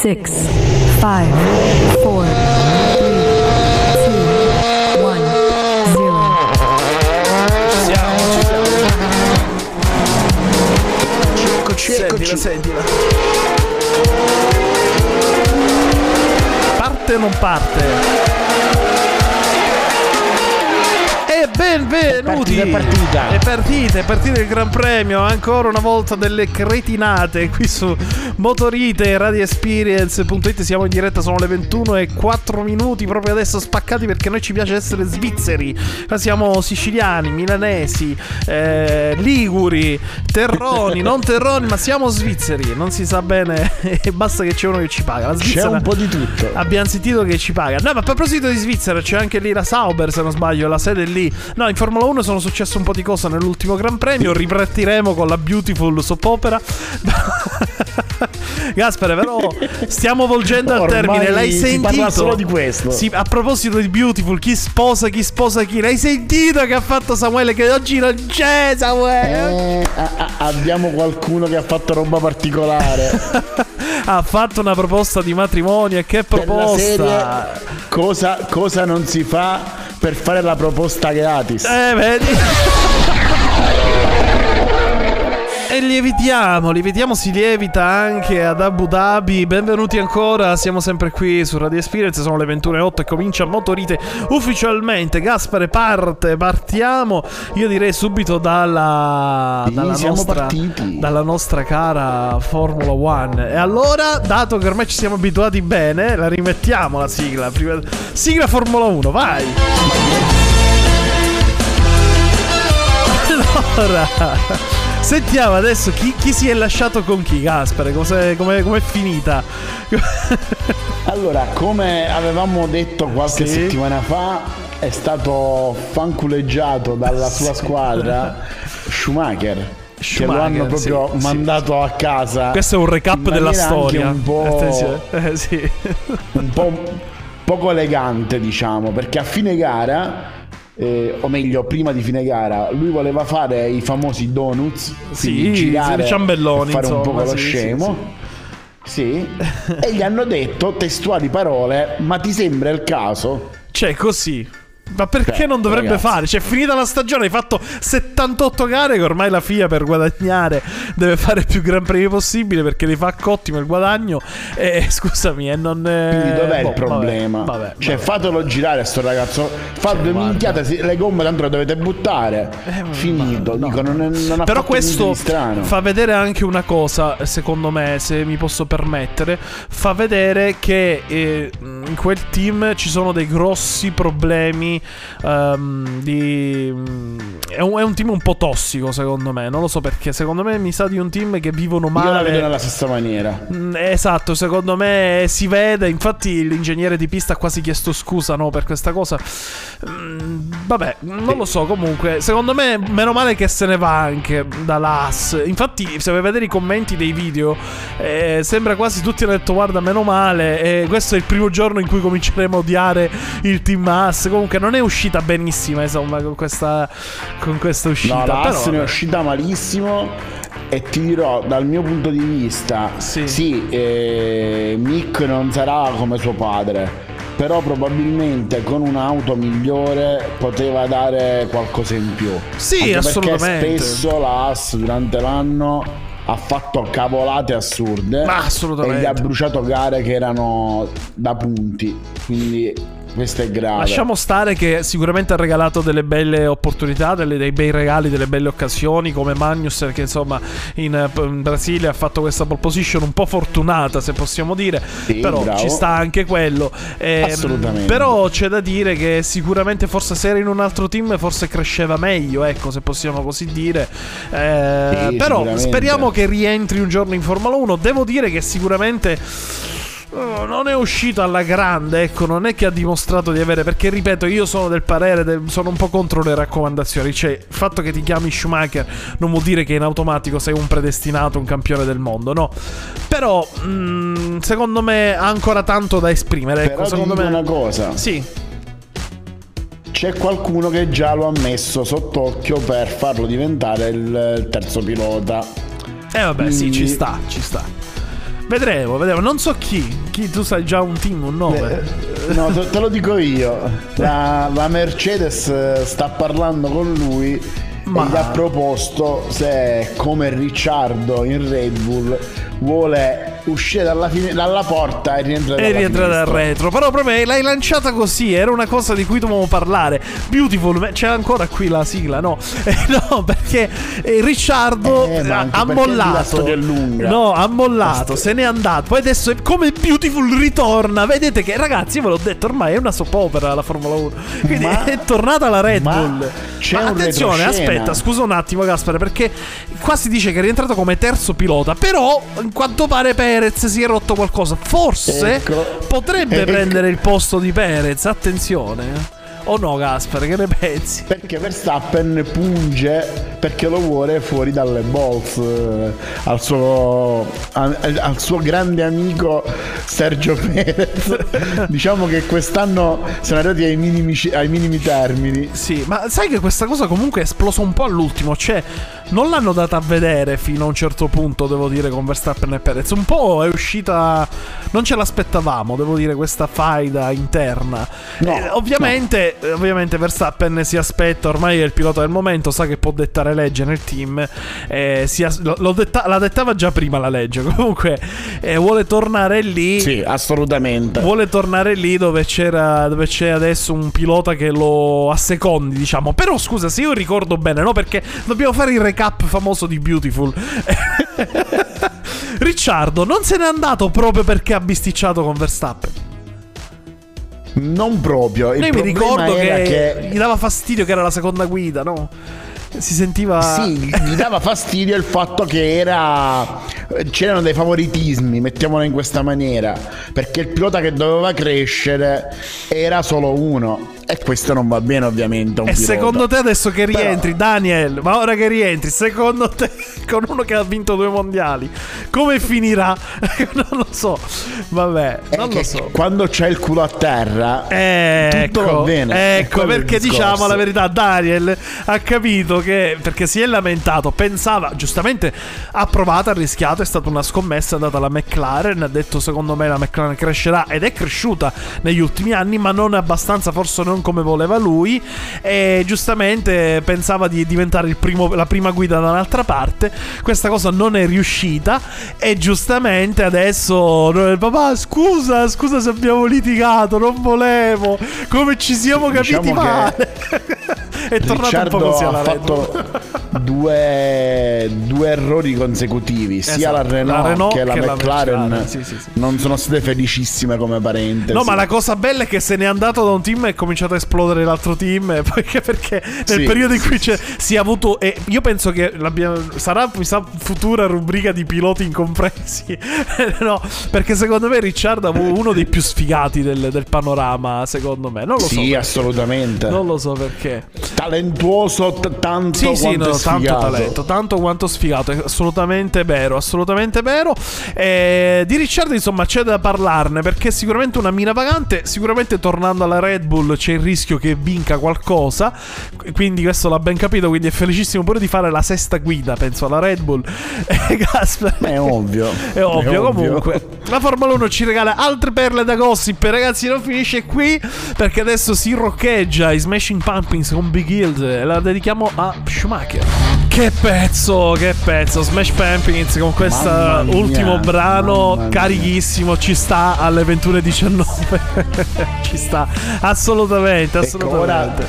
six, five, four, three, two, one, zero. Siamo, ci siamo. Eccoci, Sentila. Parte o non parte? E benvenuti! Partita, è partita. È partita, è partita il Gran Premio. Ancora una volta delle cretinate qui su Motorite Radio Experience.it. Siamo in diretta, sono le 21 e 4 minuti proprio adesso spaccati perché noi ci piace essere svizzeri. Qua siamo siciliani, milanesi, eh, liguri, terroni, non terroni, ma siamo svizzeri. Non si sa bene e basta che c'è uno che ci paga. La C'è Svizzera un po' di tutto. Abbiamo sentito che ci paga. No, ma a proposito di Svizzera, c'è anche lì la Sauber, se non sbaglio, la sede è lì. No, in Formula 1 sono successe un po' di cose nell'ultimo Gran Premio. Ripartiremo con la Beautiful soap opera. Gaspare, però stiamo volgendo al termine. L'hai sentito? solo di questo. Sì, a proposito di Beautiful, chi sposa, chi sposa chi? L'hai sentito che ha fatto Samuele? Che oggi non c'è Samuele. Eh, a- a- abbiamo qualcuno che ha fatto roba particolare. ha fatto una proposta di matrimonio. E che proposta? serie, cosa, cosa non si fa per fare la proposta gratis? Eh, vedi? E lievitiamo, lievitiamo, si lievita anche ad Abu Dhabi. Benvenuti ancora, siamo sempre qui su Radio Experience, sono le 21.08 e comincia Motorite ufficialmente. Gaspare parte, partiamo. Io direi subito dalla, Sì, dalla, nostra, dalla nostra cara Formula One. E allora, dato che ormai ci siamo abituati bene, la rimettiamo la sigla. Prima- Sigla Formula 1, vai! Allora, sentiamo adesso chi, chi si è lasciato con chi, Gaspare, com'è, com'è finita? Allora, come avevamo detto qualche Sì. settimana fa, è stato fanculeggiato dalla sua squadra Schumacher. che lo hanno proprio sì, sì. mandato a casa. Questo è un recap della storia. Un po'. Eh, sì. un po' poco elegante, diciamo, perché a fine gara. Eh, o meglio, prima di fine gara, lui voleva fare i famosi donuts, Sì, girare ciambelloni, fare un insomma, po' lo sì, sì, scemo. Sì, e gli hanno detto testuali parole, ma ti sembra il caso? Cioè, così. Ma perché Cioè, non dovrebbe ragazzi. fare? Cioè, finita la stagione, hai fatto 78 gare che ormai la FIA per guadagnare deve fare più gran premi possibile perché li fa ottimo il guadagno. E scusami, e non. eh, Quindi dov'è boh, il problema? Vabbè, vabbè, cioè, vabbè. fatelo girare a sto ragazzo. Fa due guarda. minchiate, le gomme tanto le dovete buttare. Eh, ma- Finito. no. Dico, non, è- non Però questo fa vedere anche una cosa, secondo me, se mi posso permettere, fa vedere che eh, in quel team ci sono dei grossi problemi ehm, di... È un, è un team un po' tossico, secondo me, non lo so perché, secondo me mi sa di un team che vivono Io la male. vedo nella stessa maniera. Mm, Esatto, secondo me si vede. Infatti, l'ingegnere di pista ha quasi chiesto scusa no, per questa cosa. Mm, vabbè, non lo so. Comunque, secondo me, meno male che se ne va anche dall'AS. Infatti, se vai a vedere i commenti dei video, eh, sembra quasi tutti hanno detto: Guarda, meno male. E questo è il primo giorno in cui cominceremo a odiare il team AS. Comunque, non è uscita benissima, insomma, con questa, con questa uscita. No, la Però, ne è uscita malissimo. E ti dirò, dal mio punto di vista, Sì. eh, Mick non sarà come suo padre. Però probabilmente con un'auto migliore poteva dare qualcosa in più. Sì, Anche assolutamente. Perché spesso la Haas durante l'anno ha fatto cavolate assurde. Ma assolutamente. E gli ha bruciato gare che erano da punti. Quindi questo è grave. Lasciamo stare che sicuramente ha regalato delle belle opportunità, delle- dei bei regali, delle belle occasioni come Magnus che insomma in, eh, in Brasile ha fatto questa pole position un po' fortunata se possiamo dire, Sì, però bravo. ci sta anche quello. Ehm, Assolutamente. Però c'è da dire che sicuramente forse se era in un altro team forse cresceva meglio, ecco se possiamo così dire. Eh, Sì, però speriamo che rientri un giorno in Formula 1. Devo dire che sicuramente... Oh, non è uscito alla grande, ecco, non è che ha dimostrato di avere, perché ripeto, io sono del parere, de- sono un po' contro le raccomandazioni, cioè il fatto che ti chiami Schumacher non vuol dire che in automatico sei un predestinato, un campione del mondo, no. Però, mm, secondo me ha ancora tanto da esprimere, ecco, Però secondo me... una cosa. Sì, C'è qualcuno che già lo ha messo sott'occhio per farlo diventare il, terzo pilota. eh vabbè, sì, Quindi- ci sta, ci sta. Vedremo, vedremo. Non so chi. Chi tu sai già un team, un nome. Eh, no, te, te lo dico io. La, la Mercedes eh, sta parlando con lui Ma- e gli ha proposto se come Ricciardo in Red Bull vuole uscire dalla, fine- dalla porta e rientrare E dalla rientra dal retro. Però proprio l'hai lanciata così. Era una cosa di cui dovevamo parlare. Beautiful. C'è ancora qui la sigla, no? Eh, no, perché eh, Ricciardo Eh, ha mollato. No, ha mollato. Se n'è andato. Poi adesso, è come Beautiful ritorna. Vedete che, ragazzi, io ve l'ho detto, ormai è una soap opera la Formula 1. Quindi Ma- è tornata la Red Bull. c'è Ma attenzione, aspetta, scusa un attimo, Gaspare, perché qua si dice che è rientrato come terzo pilota. Però, in quanto pare, Perez si è rotto qualcosa. Forse Ecco. potrebbe Ecco. prendere il posto di Perez. Attenzione. O no, Gaspare, che ne pensi? Perché Verstappen punge perché lo vuole fuori dalle balls eh, al suo, a- al suo grande amico Sergio Perez. diciamo che quest'anno sono arrivati ai minimi, ai minimi termini. Sì, ma sai che questa cosa comunque è esplosa un po' all'ultimo. Cioè, non l'hanno data a vedere fino a un certo punto, devo dire, con Verstappen e Perez. Un po' è uscita. Non ce l'aspettavamo, devo dire, questa faida interna. No, Eh, ovviamente, eh, ovviamente, Verstappen si aspetta, ormai è il pilota del momento, sa che può dettare legge nel team. eh, si as- lo- detta- la dettava già prima la legge. Comunque, eh, vuole tornare lì. Sì, assolutamente. Vuole tornare lì dove c'era dove c'è adesso un pilota che lo assecondi, diciamo. Però scusa, se io ricordo bene, no? Perché dobbiamo fare il recap famoso di Beautiful. Ricciardo non se n'è andato proprio perché ha bisticciato con Verstappen. Non proprio. Il Io mi ricordo era che, che gli dava fastidio che era la seconda guida, no? Si sentiva Sì, gli dava fastidio il fatto che era. C'erano dei favoritismi, mettiamola in questa maniera. Perché il pilota che doveva crescere era solo uno. E questo non va bene, ovviamente. E secondo te adesso che Però- rientri, Daniel, ma ora che rientri, secondo te con uno che ha vinto due mondiali, come finirà? non lo so. Vabbè, È non lo so. Quando c'è il culo a terra, Eh, tutto ecco, va bene. Ecco quello il perché diciamo la verità, Daniel ha capito che perché si è lamentato, pensava, giustamente ha provato, ha rischiato, è stata una scommessa, è andata alla McLaren, ha detto secondo me la McLaren crescerà ed è cresciuta negli ultimi anni, ma non abbastanza, forse non come voleva lui e giustamente pensava di diventare il primo- la prima guida da un'altra parte, questa cosa non è riuscita e giustamente adesso papà scusa, scusa se abbiamo litigato, non volevo, come ci siamo capiti Diciamo che male. è tornato Ricciardo un po' così ha alla fatto due, due errori consecutivi, sia la Esatto, Renault, la Renault che la che la McLaren. McLaren, sì, sì, sì. Non sono state felicissime come parentesi. No, ma la cosa bella è che se n'è andato da un team e è cominciato a esplodere l'altro team. Perché, perché nel periodo in cui si è avuto. E io penso che sarà sa, futura rubrica di piloti incompresi. no, perché secondo me Ricciardo è uno dei più sfigati del, del panorama. Secondo me, non lo so. Sì, perché. assolutamente. Non lo so perché. Talentuoso t- tanto Sì, sì, no, è tanto talento, tanto quanto sfigato, è assolutamente vero, assolutamente vero. Eh, di Ricciardo, insomma, c'è da parlarne perché è sicuramente una mina vagante. Sicuramente tornando alla Red Bull c'è il rischio che vinca qualcosa. Quindi questo l'ha ben capito. Quindi è felicissimo pure di fare la sesta guida, penso, alla Red Bull. Gasper. Ma è ovvio. È ovvio, comunque. La Formula 1 ci regala altre perle da gossip. Ragazzi, non finisce qui. Perché adesso si roccheggia i Smashing Pumpkins con Big Hill. E la dedichiamo a Schumacher. Che pezzo, che pezzo. Smash Pumpkins con questo ultimo brano carichissimo. Ci sta alle 21.19. ci sta assolutamente. Ecco, ora, Assolutamente.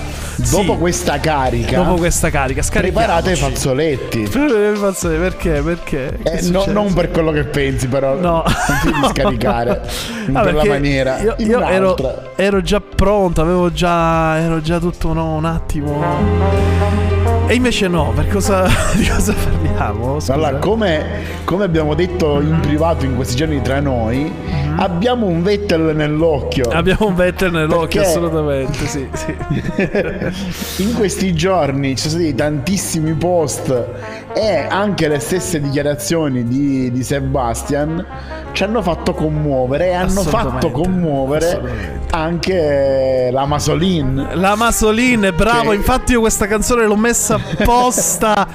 dopo Sì, questa carica, dopo questa carica, preparate i fazzoletti. Perché? Perché? Eh, no- non per quello che pensi, però No. non ti scaricare in Ah, quella perché maniera. Io, io ero, ero già pronto, avevo già. Ero già tutto no, un attimo. E invece no, per cosa, di cosa parliamo? Scusa. Allora, come, come abbiamo detto in privato in questi giorni tra noi, abbiamo un Vettel nell'occhio. Abbiamo un Vettel nell'occhio, Perché- assolutamente, sì, sì. in questi giorni ci sono stati tantissimi post e anche le stesse dichiarazioni di, di Sebastian ci hanno fatto commuovere e hanno fatto commuovere anche la Masolin. La Masolin, bravo, Che- infatti io questa canzone l'ho messa apposta.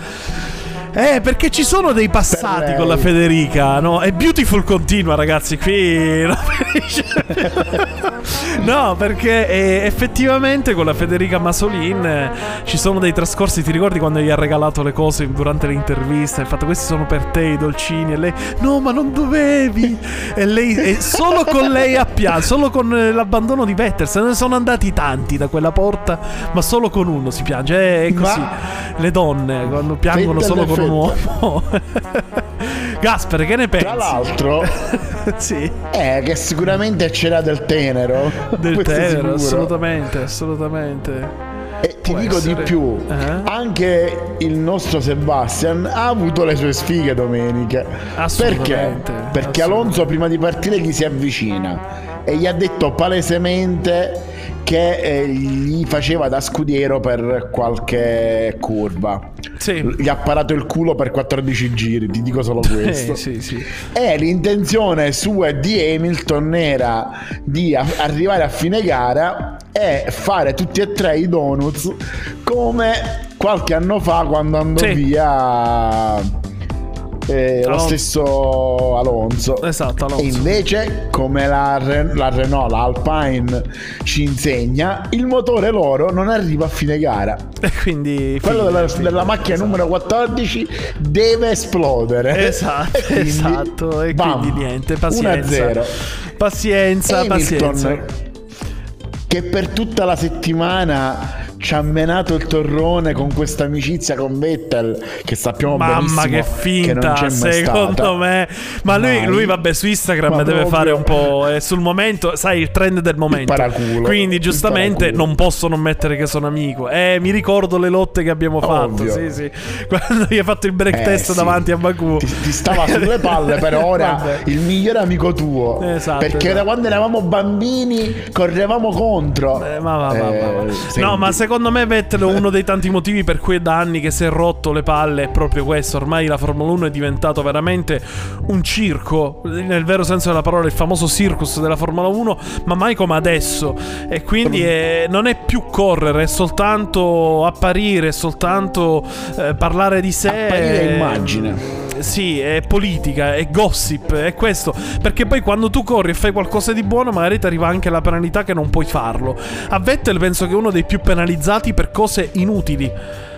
Eh, perché ci sono dei passati con la. Federica, no? E Beautiful continua, ragazzi, qui... no, perché eh, effettivamente con la Federica Masolin eh, ci sono dei trascorsi, ti ricordi quando gli ha regalato le cose durante l'intervista? Ha fatto questi sono per te i dolcini e lei no, ma non dovevi. e lei e solo con lei a piangere, solo con eh, l'abbandono di Vettel, se ne sono andati tanti da quella porta, ma solo con uno si piange, è, è così. Ma- Le donne quando piangono solo con un uomo. Gasper, che ne pensi? Tra l'altro, sì, è che sicuramente c'era del tenero. del tenero, assolutamente, assolutamente. E ti Può dico essere. di più, Eh? anche il nostro Sebastian ha avuto le sue sfighe domenica. Assolutamente, Perché? Perché. Alonso prima di partire gli si avvicina e gli ha detto palesemente che eh, gli faceva da scudiero per qualche curva. Sì. Gli ha parato il culo per 14 giri, ti dico solo questo. Eh, sì, sì. E l'intenzione sua di Hamilton era di a- arrivare a fine gara e fare tutti e tre i donuts come qualche anno fa quando andò via eh, lo stesso Alonso. Esatto, Alonso. E invece, come la, Re- la Renault, la Alpine ci insegna, il motore loro non arriva a fine gara. E quindi Quello fine, della, fine, della macchina esatto. numero 14 deve esplodere. Esatto, E quindi, esatto. E bam, quindi niente, pazienza. 1-0. Pazienza, Hamilton, pazienza. che per tutta la settimana ci ha menato il torrone con questa amicizia con Vettel che sappiamo Mamma che che non finta, c'è mai secondo stata. me. Ma lui, lui, vabbè, su Instagram deve proprio- fare un po'. eh, sul momento, sai, il trend del momento. paraculo. Quindi, giustamente, non posso non mettere che sono amico. Eh, mi ricordo le lotte che abbiamo fatto. Ovvio. Sì, sì. Quando gli hai fatto il break Eh, test sì. davanti a Baku. Ti, ti stava sulle palle, però ora il migliore amico tuo. Esatto, perché esatto. da quando eravamo bambini correvamo contro. Eh, ma va, va. Eh, No, ma secondo me Vettel è uno dei tanti motivi per cui è da anni che si è rotto le palle è proprio questo. Ormai la Formula 1 è diventato veramente un circo, nel vero senso della parola, il famoso circus della Formula 1, ma mai come adesso. E quindi è- non è più correre, è soltanto apparire, è soltanto eh, parlare di sé. Apparire e immagine. Sì, è politica, è gossip, è questo. Perché poi quando tu corri e fai qualcosa di buono, magari ti arriva anche la penalità che non puoi farlo. A Vettel penso che è uno dei più penalizzati per cose inutili.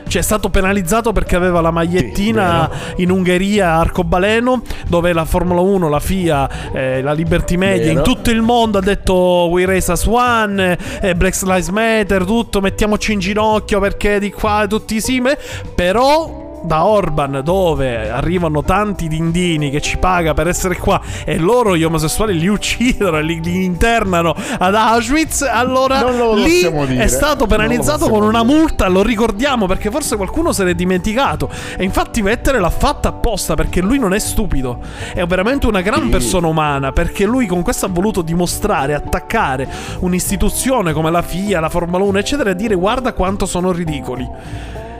Cioè, è stato penalizzato perché aveva la magliettina in Ungheria arcobaleno, dove la Formula 1, la FIA, eh, la Liberty Media, in Vero. tutto il mondo ha detto We race as one, eh, Black Lives Matter, tutto, mettiamoci in ginocchio perché di qua tutti sì, me- però da Orban dove arrivano tanti dindini che ci paga per essere qua e loro gli omosessuali li uccidono e li, li internano ad Auschwitz. Allora lì dire. è stato penalizzato con una multa lo ricordiamo perché forse qualcuno se n'è dimenticato. E infatti Vettel l'ha fatta apposta perché lui non è stupido. È veramente una gran Sì. persona umana perché lui con questo ha voluto dimostrare attaccare un'istituzione come la FIA la Formula 1 eccetera e dire guarda quanto sono ridicoli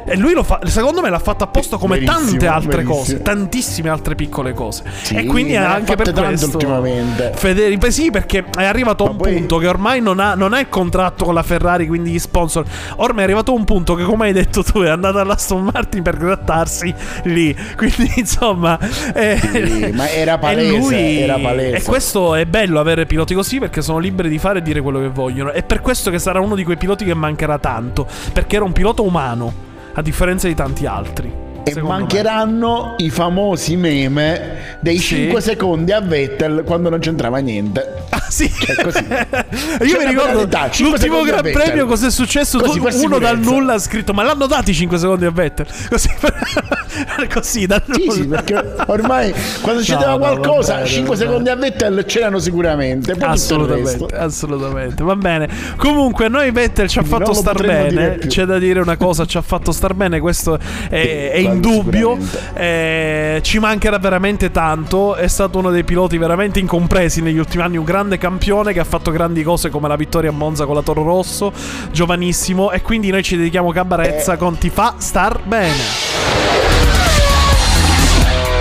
e lui lo fa, secondo me l'ha fatto apposta come Verissimo, tante altre verissimo. cose, tantissime altre piccole cose. Sì, e quindi ha anche per questo. ultimamente. Federi- beh, sì, perché è arrivato a un poi- punto che ormai non ha, non ha il contratto con la Ferrari, quindi gli sponsor. Ormai è arrivato a un punto che, come hai detto tu, è andato all'Aston Martin per grattarsi lì. Quindi, insomma, eh, Sì, ma era palese, lui- era palese. E questo è bello avere piloti così perché sono liberi di fare e dire quello che vogliono. È per questo che sarà uno di quei piloti che mancherà tanto. Perché era un pilota umano, a differenza di tanti altri. E secondo me. mancheranno i famosi meme dei Sì. 5 secondi a Vettel quando non c'entrava niente. Ah, sì. Cioè, così. Io mi ricordo cinque l'ultimo Gran. Premio. Cos'è successo? Così, uno dal nulla ha scritto: Ma l'hanno dati 5 secondi a Vettel? Così, così dal Sì, nulla. sì, perché ormai quando succedeva no, qualcosa, vabbè, 5 vabbè. secondi a Vettel c'erano sicuramente. Poi. Assolutamente, assolutamente. Va bene. Comunque, a noi Vettel ci ha fatto star bene. C'è da dire una cosa: ci ha fatto star bene. Questo è, è sicuramente. Eh, ci mancherà veramente tanto. È stato uno dei piloti veramente incompresi negli ultimi anni. Un grande campione che ha fatto grandi cose come la vittoria a Monza con la Toro Rosso. Giovanissimo. E quindi noi ci dedichiamo cabarezza Eh. con Ti fa star bene.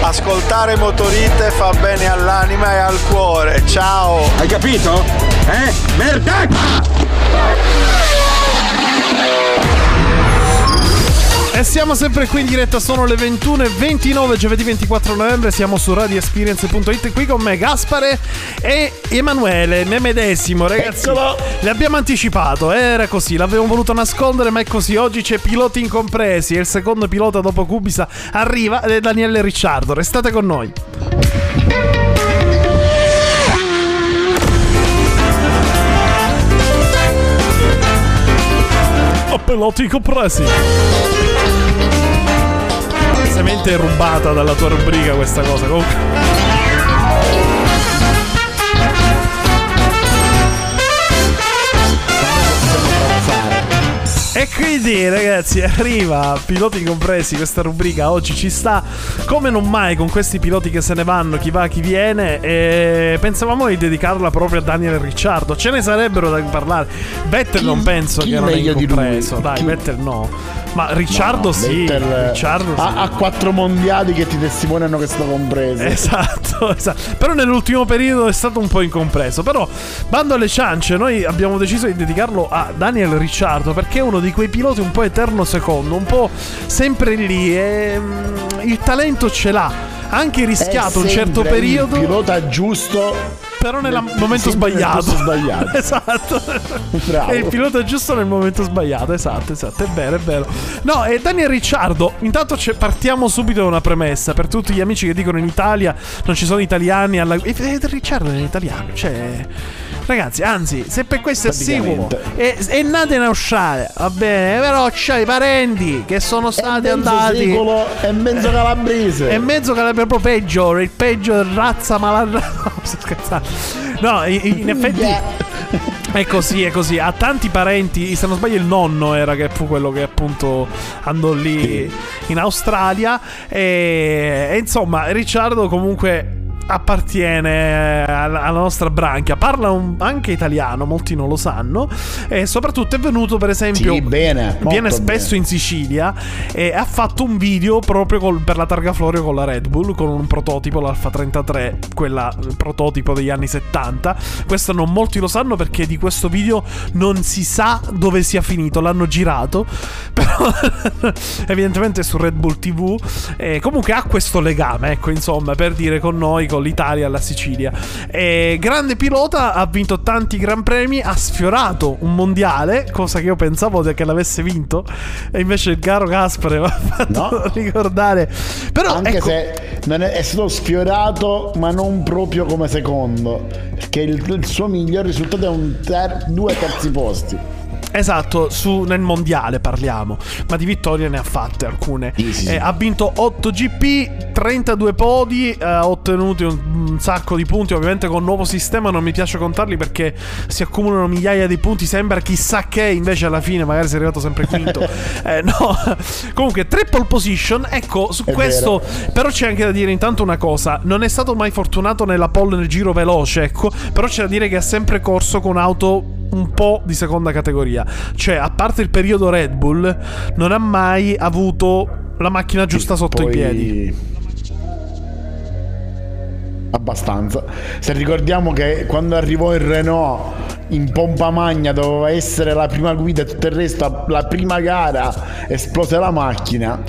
Ascoltare motorite fa bene all'anima e al cuore. Ciao! Hai capito? Eh? Merdacca! E siamo sempre qui in diretta, sono le 21.29, giovedì 24 novembre, siamo su radioesperience.it qui con me Gaspare e Emanuele, me medesimo ragazzi. Eccolo. L'abbiamo anticipato, era così, l'avevo voluto nascondere ma è così, oggi c'è piloti incompresi e il secondo pilota dopo Cubisa arriva ed è Daniele Ricciardo, restate con noi. Piloti compresi. Palesemente rubata dalla tua rubrica questa cosa. Comunque. E quindi ragazzi arriva piloti compresi questa rubrica oggi ci sta. Come non mai con questi piloti che se ne vanno chi va chi viene e pensavamo di dedicarla proprio a Daniel Ricciardo. Ce ne sarebbero da parlare. Vettel non penso chi che non è compreso dai Chi- Vettel no ma Ricciardo sì Vettel, Ricciardo sì. ha, ha quattro mondiali che ti testimoniano che sono compresi. Esatto, esatto. Però nell'ultimo periodo è stato un po' incompreso. Però, bando alle ciance, noi abbiamo deciso di dedicarlo a Daniel Ricciardo perché è uno di quei piloti un po' eterno secondo, un po' sempre lì. E, mm, il talento ce l'ha. Ha anche rischiato un certo periodo, Il pilota giusto. Però nel momento nel sbagliato. sbagliato. esatto. Bravo. È il pilota giusto nel momento sbagliato. Esatto, esatto. È vero, è vero. No, e Daniel Ricciardo. Intanto partiamo subito da una premessa. Per tutti gli amici che dicono in Italia non ci sono italiani. Alla... E, e Ricciardo è italiano. Cioè. Ragazzi, anzi, se per questo è sicuro, è, è nato in Australia, va bene, però c'ha i parenti che sono È stati andati. secolo e mezzo calabrese. E mezzo è proprio peggio, il peggio razza malandra. No, in, in effetti Yeah. è così, è così. Ha tanti parenti. Se non sbaglio, il nonno era che fu quello che appunto andò lì in Australia. E, e insomma, Ricciardo comunque appartiene alla, alla nostra branchia. Parla un- anche italiano, molti non lo sanno. E soprattutto è venuto, per esempio. Sì, bene, Viene spesso bene. in Sicilia e ha fatto un video proprio col- per la targa Florio con la Red Bull con un prototipo, l'Alfa 33, quella prototipo degli anni 70. Questo non molti lo sanno perché di questo video non si sa dove sia finito, l'hanno girato, però evidentemente su Red Bull TV. E comunque ha questo legame, ecco, insomma, per dire con noi, con l'Italia, la Sicilia. E grande pilota, ha vinto tanti gran premi, ha sfiorato un mondiale, cosa che io pensavo che l'avesse vinto, e invece il caro Gaspare mi ha fatto No. ricordare. Però Anche ecco, se non è, è stato sfiorato, ma non proprio come secondo. Perché il, il suo miglior risultato è un ter- due terzi posti. Esatto, su- nel mondiale parliamo, ma di vittorie ne ha fatte alcune. Sì, sì, sì. Eh, ha vinto 8 GP, 32 podi, eh, ha ottenuto un, un sacco di punti. Ovviamente con il nuovo sistema non mi piace contarli perché si accumulano migliaia di punti. Sembra chissà che, invece alla fine magari sei arrivato sempre quinto. Eh, no, comunque, triple position. Ecco, su È questo però c'è anche da dire intanto una cosa: non è stato mai fortunato nella pole nel giro veloce, ecco. Però c'è da dire che ha sempre corso con auto un po' di seconda categoria. Cioè, a parte il periodo Red Bull, non ha mai avuto la macchina giusta sotto Poi- i piedi. Abbastanza. Se ricordiamo che quando arrivò il Renault in pompa magna doveva essere la prima guida e tutto il resto, la prima gara esplose la macchina.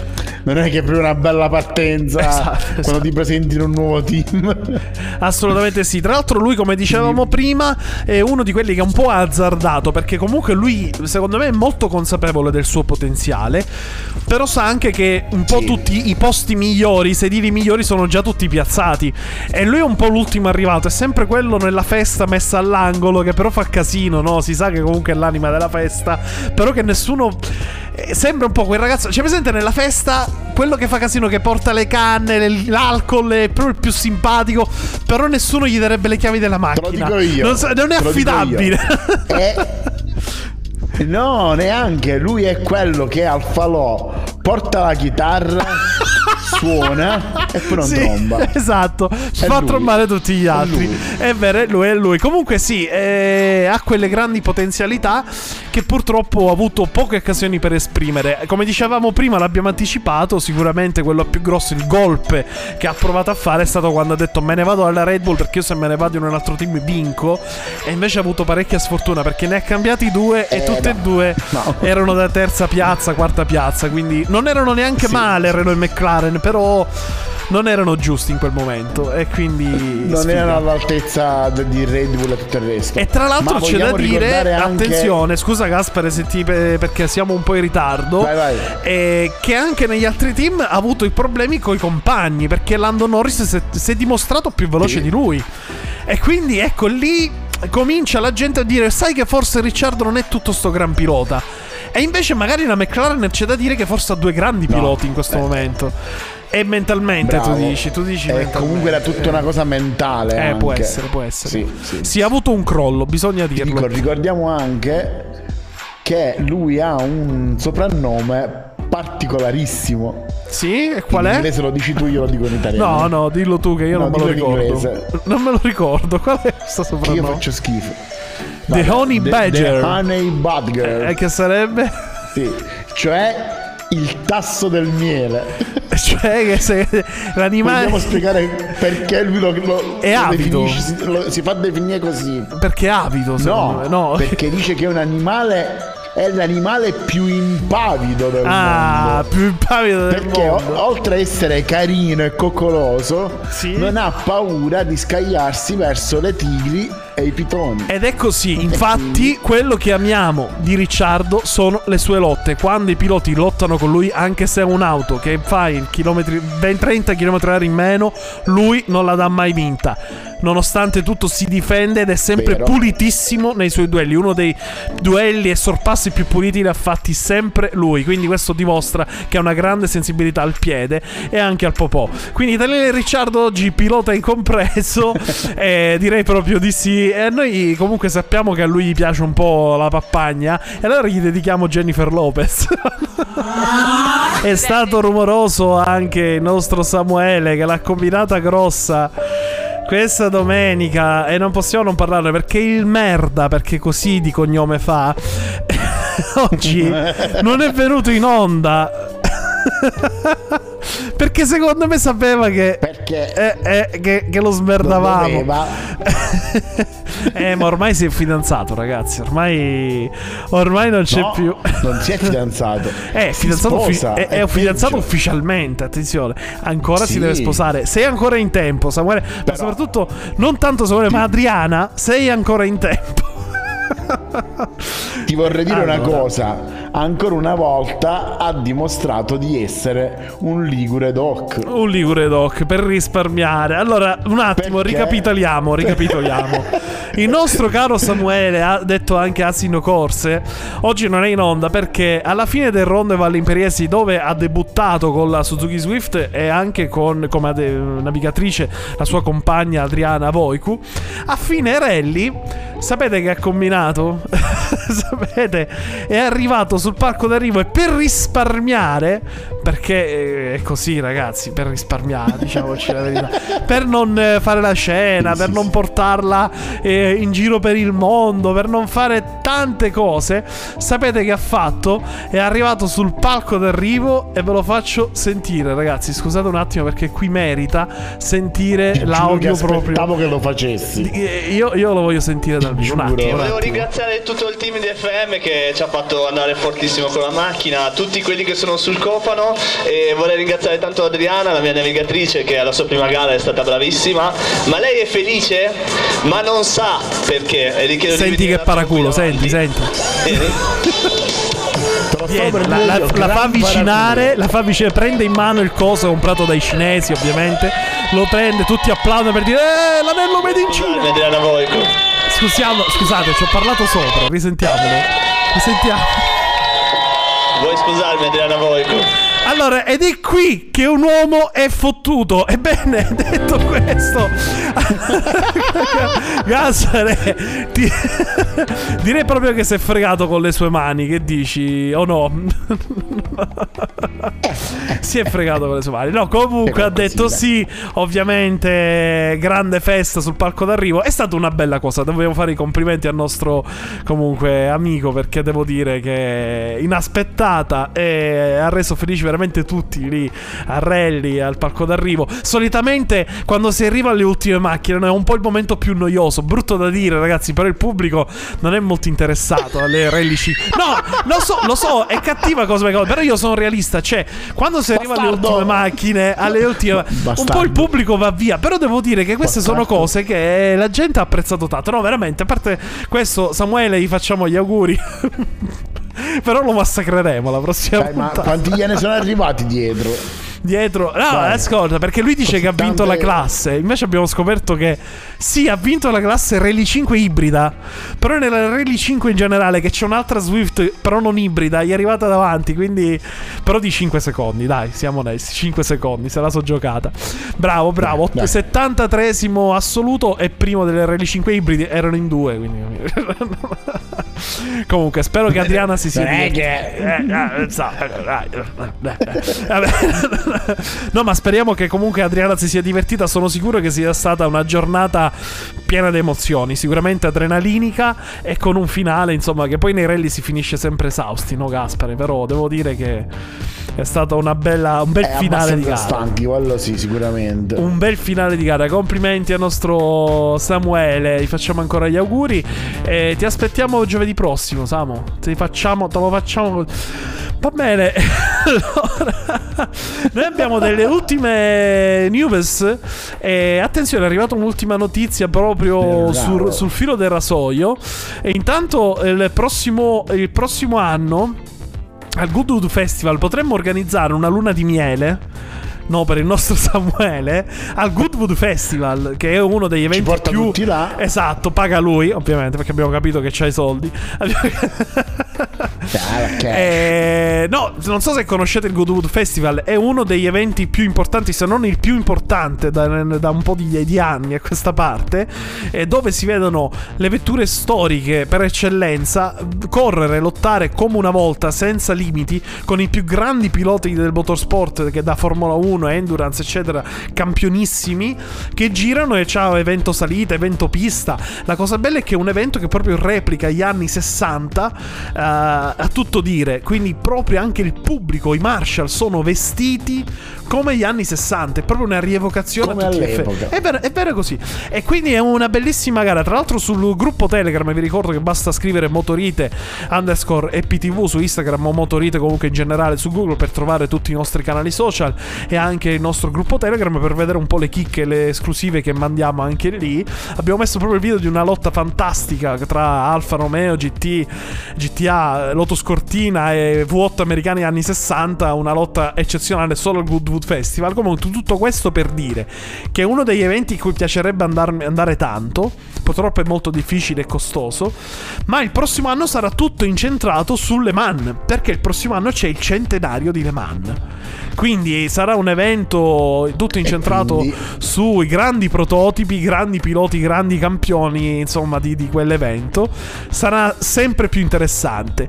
Non è che è proprio una bella partenza Esatto, quando esatto. ti presenti in un nuovo team. Assolutamente sì. Tra l'altro, lui, come dicevamo prima, è uno di quelli che è un po' azzardato. Perché comunque lui, secondo me, è molto consapevole del suo potenziale. Però sa anche che un po' Sì. tutti i posti migliori, i sedili migliori, sono già tutti piazzati. E lui è un po' l'ultimo arrivato. È sempre quello nella festa messa all'angolo. Che però fa casino, no? Si sa che comunque è l'anima della festa. Però che nessuno. eh, Sembra un po' quel ragazzo. C'è presente nella festa quello che fa casino, che porta le canne, le- l'alcol, è proprio il più simpatico. Però nessuno gli darebbe le chiavi della Te lo macchina. dico io. Non, so- non è affidabile. È- No, neanche. Lui è quello che al falò porta la chitarra, suona e poi non Sì, tromba. Esatto, ci È fa lui. trombare tutti gli È altri. lui. È vero, è lui, è lui. Comunque sì, eh, ha quelle grandi potenzialità che purtroppo ha avuto poche occasioni per esprimere. Come dicevamo prima, l'abbiamo anticipato, sicuramente quello più grosso, il golpe che ha provato a fare è stato quando ha detto me ne vado alla Red Bull perché io se me ne vado in un altro team vinco. E invece ha avuto parecchia sfortuna perché ne ha cambiati due e Eh, tutte e no. due No. erano da terza piazza, quarta piazza. Quindi non erano neanche Sì, male. Renault e McLaren, però non erano giusti in quel momento. E quindi. Non sfiga. erano all'altezza di Red Bull e tutto il resto. E tra l'altro Ma c'è da dire, anche- attenzione, scusa Gaspare se ti, perché siamo un po' in ritardo, Vai, vai. eh, che anche negli altri team ha avuto i problemi con i compagni, perché Lando Norris si è, si è dimostrato più veloce Sì. di lui. E quindi ecco lì comincia la gente a dire, sai che forse Ricciardo non è tutto sto gran pilota. E invece magari la McLaren c'è da dire che forse ha due grandi No, piloti in questo eh. momento. E mentalmente Bravo. tu dici, tu dici Eh, comunque era tutta una cosa mentale. Eh, può anche. essere, può essere. Sì, sì. Si è avuto un crollo, bisogna dirlo. Dico, ricordiamo anche che lui ha un soprannome particolarissimo. Sì, e qual in è? inglese lo dici tu, io lo dico in italiano. No, no, dillo tu che io No, non me lo in ricordo. Non me lo ricordo. Qual è questo Che io soprannome? faccio schifo. The Honey The- Badger. The Honey Badger. Eh, che sarebbe? Sì, cioè il tasso del miele. cioè che se l'animale Vogliamo spiegare perché lui lo, lo- È avido. definisce- lo- si fa definire così. perché è avido, No, me. No. perché dice che è un animale è l'animale più impavido del Ah, mondo. più impavido del Perché mondo. oltre a essere carino e coccoloso, Sì. non ha paura di scagliarsi verso le tigri e i pitoni. Ed è così, infatti quello che amiamo di Ricciardo sono le sue lotte. Quando i piloti lottano con lui, anche se è un'auto che fa il chilometri, ben 30 km/h in meno, lui non la dà mai vinta. Nonostante tutto si difende ed è sempre Vero. pulitissimo nei suoi duelli. Uno dei duelli e sorpassi più puliti li ha fatti sempre lui. Quindi questo dimostra che ha una grande sensibilità al piede e anche al popò. Quindi Daniele Ricciardo oggi pilota incompreso. e direi proprio di sì. E noi comunque sappiamo che a lui gli piace un po' la pappagna. E allora gli dedichiamo Jennifer Lopez. È stato rumoroso anche il nostro Samuele che l'ha combinata grossa. Questa domenica e non possiamo non parlarne perché il merda, perché così di cognome fa, oggi non è venuto in onda. Perché secondo me sapeva che, Perché eh, eh, che, che lo smerdavamo. eh, ma ormai si è fidanzato, ragazzi. Ormai, ormai non c'è No, più. non si è fidanzato. È Si fidanzato, sposa, è, è è fidanzato ufficialmente, attenzione. Ancora si Sì. deve sposare. Sei ancora in tempo, Samuele. Ma Però- soprattutto, non tanto Samuele, ma Adriana, sei ancora in tempo. Ti vorrei dire una Allora. cosa. Ancora una volta ha dimostrato di essere un ligure doc. Un ligure doc per risparmiare. Allora, un attimo, Perché? ricapitoliamo, ricapitoliamo. Il nostro caro Samuele ha detto anche Asino Corse. Oggi non è in onda perché alla fine del Ronde Valle Imperiesi, dove ha debuttato con la Suzuki Swift e anche con come navigatrice la sua compagna Adriana Voiku, a fine rally, sapete che ha combinato? sapete? È arrivato sul palco d'arrivo e per risparmiare, perché è così ragazzi, per risparmiare, diciamoci la verità, per non eh, fare la scena, Sì, per sì, non sì. portarla eh, in giro per il mondo, per non fare tante cose, sapete che ha fatto? È arrivato sul palco d'arrivo e ve lo faccio sentire ragazzi, scusate un attimo perché qui merita sentire Ti che l'audio aspettavo proprio. che lo facessi. Eh, Io, io lo voglio sentire dal vivo. Un attimo, un Volevo ringraziare tutto il team di FM che ci ha fatto andare fortissimo con la macchina, tutti quelli che sono sul copano e vorrei ringraziare tanto Adriana, la mia navigatrice che alla sua prima gara è stata bravissima, ma lei è felice ma non sa perché. E Senti che paraculo, senti, senti. Per la, la- la fa avvicinare, la fa avvicinare, prende in mano il coso comprato dai cinesi, ovviamente. Lo prende, tutti applaudono per dire Eh, l'anello made in Cina. Adriana Voico. Scusiamo, scusate, ci ho parlato sopra, risentiamolo. Risentiamo. Vuoi sposarmi Adriana Voico? Allora, ed è qui che un uomo è fottuto. Ebbene, detto questo, Gassare, ti- direi proprio che si è fregato con le sue mani. Che dici? O no? si è fregato con le sue mani. No, comunque ha detto sì. Ovviamente, grande festa sul palco d'arrivo. È stata una bella cosa. Dobbiamo fare i complimenti al nostro comunque amico perché devo dire che inaspettata e ha reso felici veramente tutti lì a rally, al palco d'arrivo. Solitamente quando si arriva alle ultime macchine no, è un po' il momento più noioso, brutto da dire ragazzi, però il pubblico non è molto interessato alle rally C. No, lo so, lo so, è cattiva cosa, però io sono realista, cioè quando si arriva alle ultime macchine, alle ultime un po' il pubblico va via, però devo dire che queste sono Bastardo. cose che la gente ha apprezzato tanto. No, veramente, a parte questo Samuele gli facciamo gli auguri. Però lo massacreremo la prossima Dai, ma puntata. quanti gliene sono arrivati dietro? Dietro, no, Dai. ascolta, perché lui dice Così che ha vinto tante- la classe. Invece abbiamo scoperto che sì, ha vinto la classe Rally 5 ibrida. Però nella Rally 5 in generale, che c'è un'altra Swift, però non ibrida, gli è arrivata davanti. Quindi, però di 5 secondi, dai, siamo onesti. 5 secondi, se la so giocata. Bravo, bravo. Dai. 73esimo assoluto e primo delle Rally 5 ibridi. Erano in due, quindi. Comunque, spero che Adriana si sia divertita. Eh, eh, eh, eh, eh. No, ma speriamo che comunque Adriana si sia divertita. Sono sicuro che sia stata una giornata piena di emozioni, sicuramente adrenalinica e con un finale, insomma, che poi nei rally si finisce sempre esausti, no Gaspare? Però devo dire che è stato una bella, un bel È finale di gara. stanchi, quello sì, sicuramente. Un bel finale di gara. Complimenti al nostro Samuele. Gli facciamo ancora gli auguri. E ti aspettiamo giovedì prossimo, Samu. Te, facciamo, te lo facciamo. Va bene. allora, noi abbiamo delle ultime news. E attenzione, è arrivata un'ultima notizia proprio sul, sul filo del rasoio. E intanto il prossimo, il prossimo anno al Goodwood Festival potremmo organizzare una luna di miele. No, per il nostro Samuele al Goodwood Festival, che è uno degli eventi porta più tutti là. Esatto, paga lui, ovviamente, perché abbiamo capito che c'ha i soldi. Ah, ok. Eh, no, non so se conoscete il Goodwood Festival, è uno degli eventi più importanti, se non il più importante da, da un po' di, di anni a questa parte, eh, dove si vedono le vetture storiche per eccellenza correre, lottare come una volta, senza limiti, con i più grandi piloti del motorsport, che da Formula 1, Endurance, eccetera, campionissimi, che girano e c'ha evento salita, evento pista. La cosa bella è che è un evento che proprio replica gli anni 60 eh, a tutto dire, quindi proprio anche il pubblico, i Marshall sono vestiti come gli anni 60, è proprio una rievocazione Come a tutti all'epoca. È vero, è vero così. E quindi è una bellissima gara. Tra l'altro sul gruppo Telegram vi ricordo che basta scrivere motorite underscore EPTV su Instagram o motorite comunque in generale su Google per trovare tutti i nostri canali social e anche il nostro gruppo Telegram per vedere un po' le chicche, le esclusive che mandiamo anche lì. Abbiamo messo proprio il video di una lotta fantastica tra Alfa Romeo, GT, GTA, Lotus Cortina e V8 americani anni 60, una lotta eccezionale solo al Goodwood Festival. Comunque tutto questo per dire che è uno degli eventi in cui piacerebbe andar- andare tanto, purtroppo è molto difficile e costoso, ma il prossimo anno sarà tutto incentrato su Le Mans, perché il prossimo anno c'è il centenario di Le Mans. Quindi sarà un evento tutto incentrato quindi- sui grandi prototipi, i grandi piloti, grandi campioni, insomma, di, di quell'evento. Sarà sempre più interessante.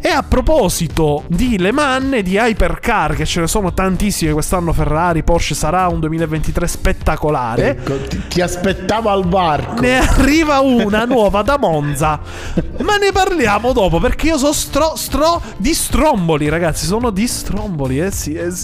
E a proposito di Le Mans e di hypercar, che ce ne sono tantissime quest'anno, Ferrari, Porsche, sarà un 2023 spettacolare. Ecco, ti, ti aspettavo al varco. Ne arriva una nuova da Monza. Ma ne parliamo dopo perché io sono stro, stro di stromboli, ragazzi. Sono di stromboli, eh sì, eh sì.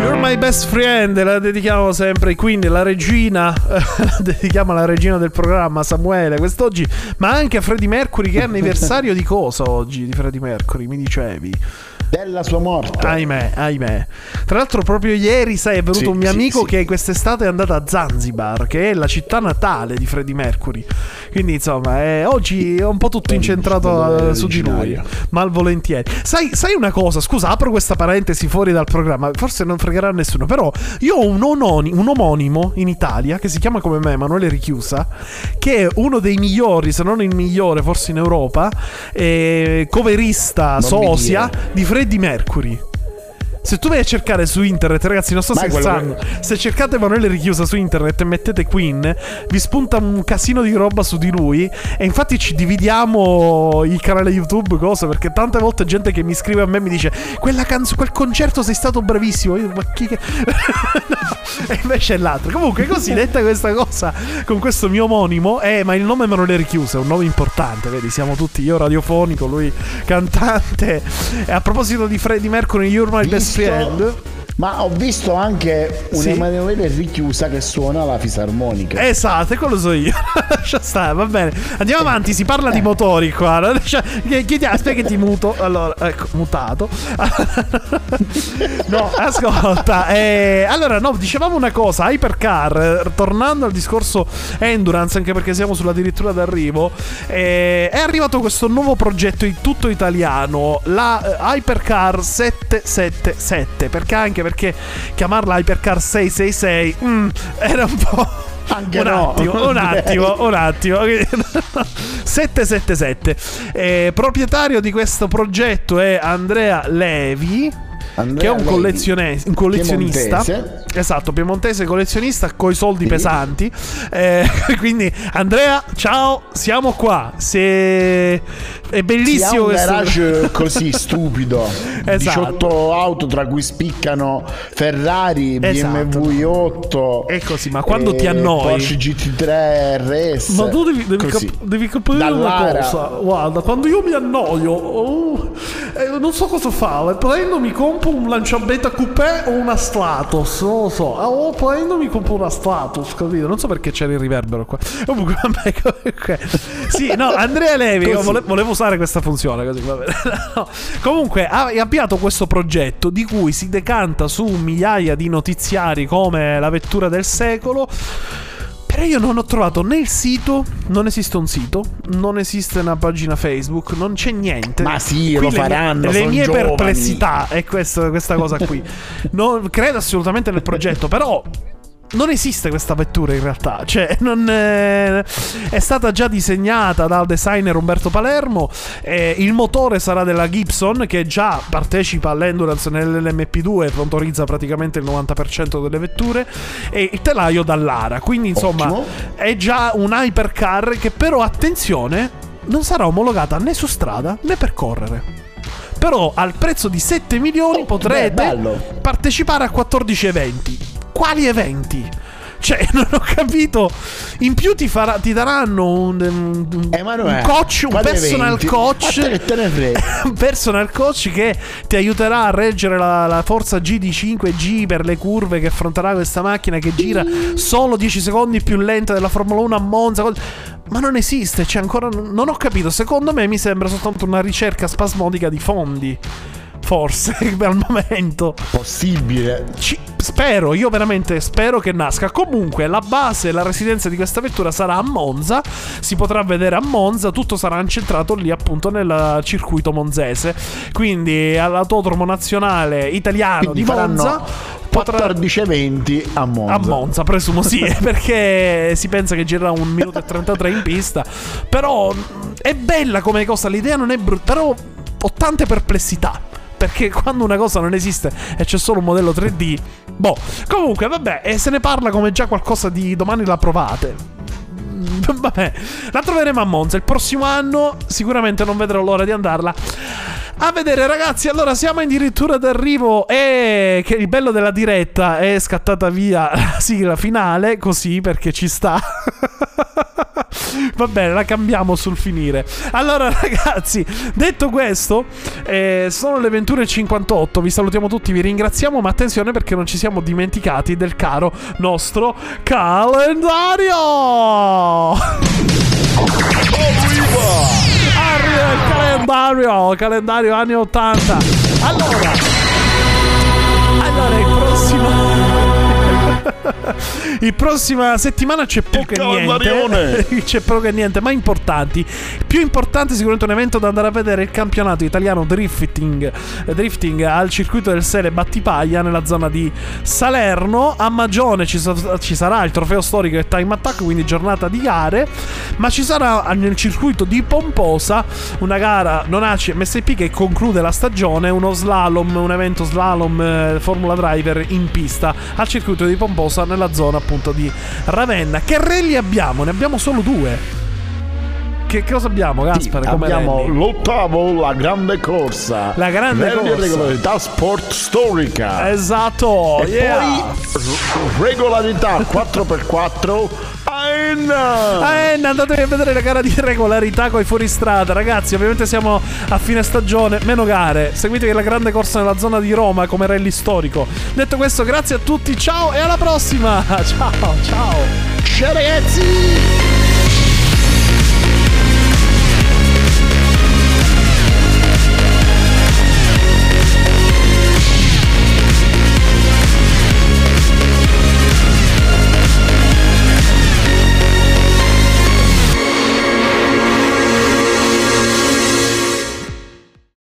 You're my best friend, la dedichiamo sempre. Quindi la regina, la dedichiamo alla regina del programma, Samuele, quest'oggi. Ma anche a Freddie Mercury, che è anniversario di cosa oggi? Di Freddie Mercury, mi dicevi. Della sua morte. Ahimè, ahimè. Tra l'altro, proprio ieri, sai, è venuto Sì, un mio sì, amico sì. che quest'estate è andato a Zanzibar, che è la città natale di Freddie Mercury. Quindi insomma, eh, oggi è un po' tutto incentrato eh, su di lui, malvolentieri. Sai, sai una cosa? Scusa, apro questa parentesi fuori dal programma, forse non fregherà a nessuno, però io ho un, ononi- un omonimo in Italia che si chiama come me, Emanuele Richiusa, che è uno dei migliori, se non il migliore, forse in Europa, eh, coverista Non sosia di Freddie Mercury. Se tu vai a cercare su internet, ragazzi, non sto è quello scherzando. Se cercate Emanuele Richiusa su internet e mettete Queen, vi spunta un casino di roba su di lui. E infatti ci dividiamo il canale YouTube, cosa? Perché tante volte gente che mi scrive a me mi dice: Quella canzone, quel concerto sei stato bravissimo. Io, ma chi che. E invece è l'altro. Comunque, così detta questa cosa con questo mio omonimo. Eh, ma il nome Emanuele Richiusa è un nome importante, vedi? Siamo tutti io radiofonico, lui cantante. E a proposito di Freddie Mercury, You're My Best Visto- Friend. Ma ho visto anche un Sì. Richiusa che suona la fisarmonica. Esatto, e quello so io. Lascia stare, va bene. Andiamo avanti, si parla di motori qua. no? Lascia- Chiediamo, aspetta che ti muto. Allora, ecco, mutato. no, ascolta. eh, allora, no, dicevamo una cosa. Hypercar, eh, tornando al discorso endurance, anche perché siamo sulla dirittura d'arrivo, eh, è arrivato questo nuovo progetto in tutto italiano, la eh, Hypercar 777. Perché anche perché chiamarla Hypercar 666 mm, era un po'... Anche un no. attimo, un attimo, un attimo. 777. Eh, proprietario di questo progetto è Andrea Levi. Andrea che è un, collezione- un collezionista. piemontese. Esatto, piemontese collezionista coi soldi Sì. pesanti. Eh, quindi, Andrea, ciao, siamo qua. Se... È ha bellissimo un questo. garage così stupido. Esatto. 18 auto tra cui spiccano Ferrari, Esatto. BMW 8. È così, ma quando eh, ti annoi- Porsche GT3 RS. Ma tu devi, devi, cap- devi capire Da una cosa. Guarda, quando io mi annoio, oh, eh, non so cosa fare. Prendo, mi compro un lanciabeta coupé o una Stratos. Non lo so. Ah, O prendo, mi compro una Stratos. Capito? Non so perché c'era il riverbero qua. Comunque, vabbè, comunque. Sì, no, Andrea Levi. io vole- volevo usare questa funzione. Così, va bene. No. Comunque, ha avviato questo progetto di cui si decanta su migliaia di notiziari come la vettura del secolo. Però io non ho trovato né il sito, non esiste un sito, non esiste una pagina Facebook, non c'è niente. Ma sì, Qui lo le faranno, Mie, le mie giovani. perplessità è questa, questa cosa qui. Non credo assolutamente nel progetto, però. Non esiste questa vettura in realtà, cioè non è, è stata già disegnata dal designer Umberto Palermo. eh, il motore sarà della Gibson che già partecipa all'endurance nell'LMP2 e sponsorizza praticamente il 90% delle vetture. E il telaio dall'Ara. Quindi insomma Ottimo. è già un hypercar che però attenzione non sarà omologata né su strada né per correre. Però al prezzo di 7 milioni Oh, potrete beh, partecipare a 14 eventi. Quali eventi? Cioè, non ho capito. In più ti, farà- ti daranno un, un, un Emanuele, coach, un personal eventi? coach. Te che te ne frega. un personal coach che ti aiuterà a reggere la, la forza G di 5G per le curve che affronterà questa macchina che gira solo 10 secondi più lenta della Formula 1 a Monza. Ma non esiste, c'è ancora. Non ho capito. Secondo me mi sembra soltanto una ricerca spasmodica di fondi. Forse al momento. Possibile. Ci- spero, io veramente spero che nasca. Comunque, la base, la residenza di questa vettura sarà a Monza. Si potrà vedere a Monza. Tutto sarà incentrato lì, appunto, nel circuito monzese. Quindi, all'autodromo nazionale italiano Quindi di Monza. faranno 14 eventi a Monza. A Monza, presumo sì, perché si pensa che girerà un minuto e 33 in pista. Però è bella come cosa, l'idea non è brutta, però ho tante perplessità. Perché quando una cosa non esiste e c'è solo un modello 3D, boh. Comunque, vabbè, e se ne parla come già qualcosa di domani la provate. Mm, Vabbè, la troveremo a Monza il prossimo anno. Sicuramente non vedrò l'ora di andarla a vedere, ragazzi. Allora, siamo addirittura d'arrivo. E che il bello della diretta è scattata via la sigla finale. Così perché ci sta. Va bene, la cambiamo sul finire. Allora, ragazzi, detto questo, eh, sono le 21.58. Vi salutiamo tutti, vi ringraziamo. Ma attenzione perché non ci siamo dimenticati del caro nostro calendario. Arriva il calendario, calendario anni 80. Allora, allora il prossimo. Il prossima settimana c'è poco e niente. c'è poco e niente, ma importanti. Più importante sicuramente un evento da andare a vedere il campionato italiano drifting, drifting al circuito del Sele Battipaglia nella zona di Salerno. A Magione ci, sa- ci sarà il trofeo storico e time attack, quindi giornata di gare. Ma ci sarà nel circuito di Pomposa una gara non ACI MSP che conclude la stagione, uno slalom, un evento slalom eh, Formula Driver in pista al circuito di Pomposa nella zona appunto di Ravenna. Che rally abbiamo? Ne abbiamo solo due. Che cosa abbiamo, Gaspar? come Abbiamo rally? l'ottavo, la grande corsa. La grande Rally corsa. regolarità sport storica. Esatto, E yeah. poi regolarità 4x4. Aina! Eh, andatevi a vedere la gara di regolarità con i fuoristrada, ragazzi. Ovviamente siamo a fine stagione, meno gare. Seguitevi la grande corsa nella zona di Roma come rally storico. Detto questo, grazie a tutti, ciao e alla prossima. Ciao, ciao. Ciao ragazzi!